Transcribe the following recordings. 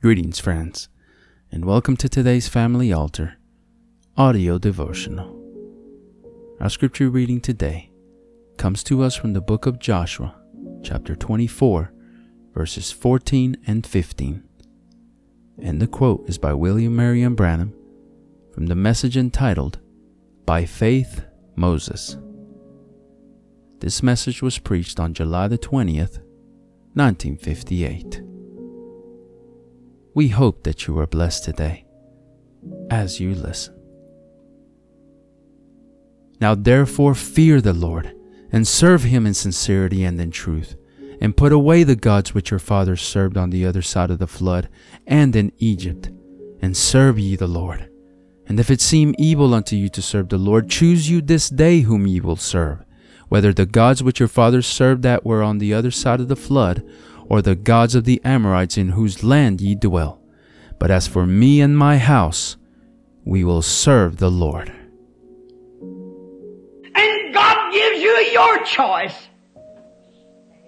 Greetings, friends, and welcome to today's Family Altar audio devotional. Our scripture reading today comes to us from the book of Joshua, chapter 24, verses 14 and 15. And the quote is by William Marion Branham from the message entitled, By Faith, Moses. This message was preached on July the 20th, 1958. We hope that you are blessed today as you listen. Now therefore fear the Lord, and serve him in sincerity and in truth, and put away the gods which your fathers served on the other side of the flood, and in Egypt, and serve ye the Lord. And if it seem evil unto you to serve the Lord, choose you this day whom ye will serve, whether the gods which your fathers served that were on the other side of the flood, or the gods of the Amorites in whose land ye dwell. But as for me and my house, we will serve the Lord. And God gives you your choice.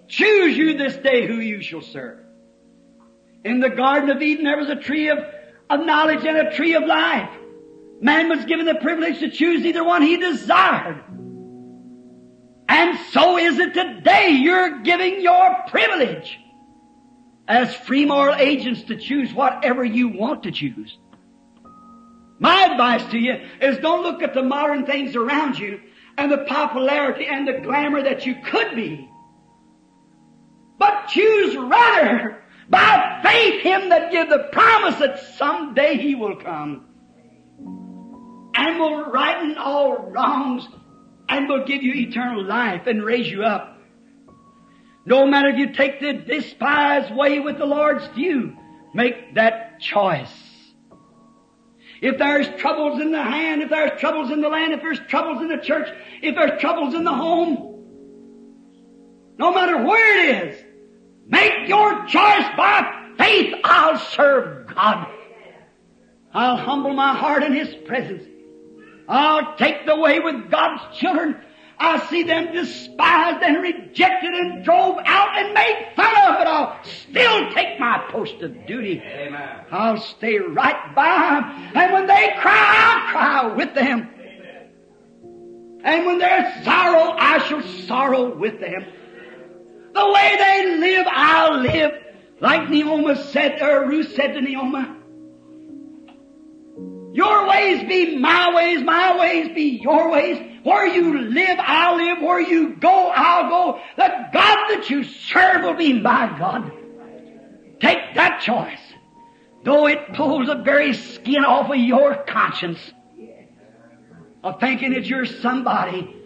Choose you this day who you shall serve. In the Garden of Eden there was a tree of, of knowledge and a tree of life. Man was given the privilege to choose either one he desired. And so is it today. You're giving your privilege as free moral agents to choose whatever you want to choose. My advice to you is don't look at the modern things around you and the popularity and the glamour that you could be. But choose rather by faith Him that give the promise that someday He will come and will righten all wrongs and will give you eternal life and raise you up. No matter if you take the despised way with the Lord's due, make that choice. If there's troubles in the hand, if there's troubles in the land, if there's troubles in the church, if there's troubles in the home, no matter where it is, make your choice by faith. I'll serve God. I'll humble my heart in His presence. I'll take the way with God's children. I see them despised and rejected and drove out and made fun of, but I'll still take my post of duty. Amen. I'll stay right by them. And when they cry, I'll cry with them. And when there's sorrow, I shall sorrow with them. The way they live, I'll live. Like Naomi said, or Ruth said to Naomi, your ways be my ways, my ways be your ways. Where you live, I'll live. Where you go, I'll go. The God that you serve will be my God. Take that choice. Though it pulls the very skin off of your conscience of thinking that you're somebody,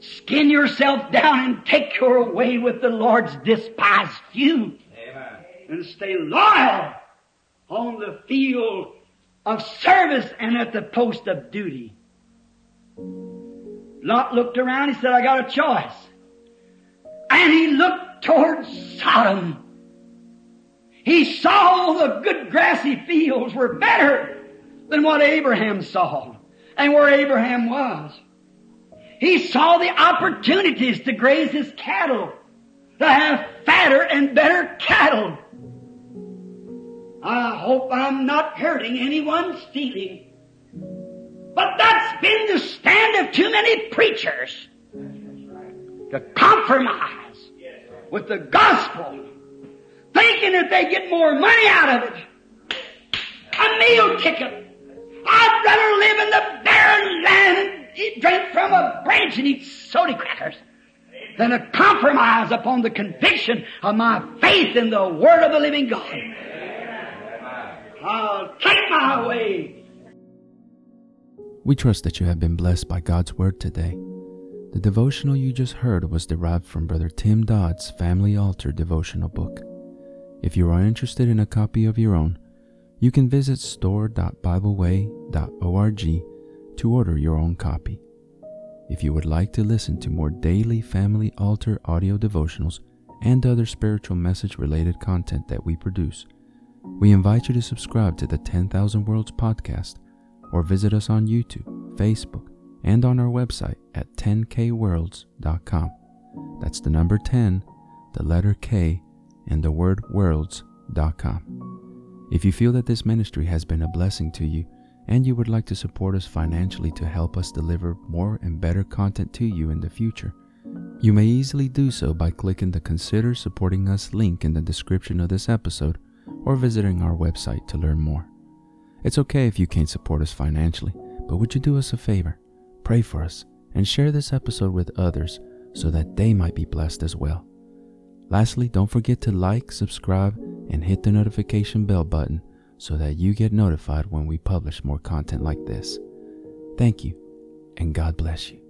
skin yourself down and take your way with the Lord's despised few. Amen. And stay loyal on the field of service and at the post of duty. Lot looked around, he said, I got a choice. And he looked towards Sodom. He saw the good grassy fields were better than what Abraham saw and where Abraham was. He saw the opportunities to graze his cattle, to have fatter and better cattle. I hope I'm not hurting anyone's feeling. Been the stand of too many preachers. To compromise with the gospel, thinking that they get more money out of it. A meal ticket. I'd rather live in the barren land and eat, drink from a branch and eat soda crackers than to compromise upon the conviction of my faith in the Word of the living God. I'll take my way. We trust that you have been blessed by God's Word today. The devotional you just heard was derived from Brother Tim Dodd's Family Altar devotional book. If you are interested in a copy of your own, you can visit store.bibleway.org to order your own copy. If you would like to listen to more daily Family Altar audio devotionals and other spiritual message related content that we produce, we invite you to subscribe to the 10,000 Worlds podcast or visit us on YouTube, Facebook, and on our website at 10kworlds.com. That's the number 10, the letter K, and the word worlds.com. If you feel that this ministry has been a blessing to you and you would like to support us financially to help us deliver more and better content to you in the future, you may easily do so by clicking the Consider Supporting Us link in the description of this episode or visiting our website to learn more. It's okay if you can't support us financially, but would you do us a favor? Pray for us and share this episode with others so that they might be blessed as well. Lastly, don't forget to like, subscribe, and hit the notification bell button so that you get notified when we publish more content like this. Thank you, and God bless you.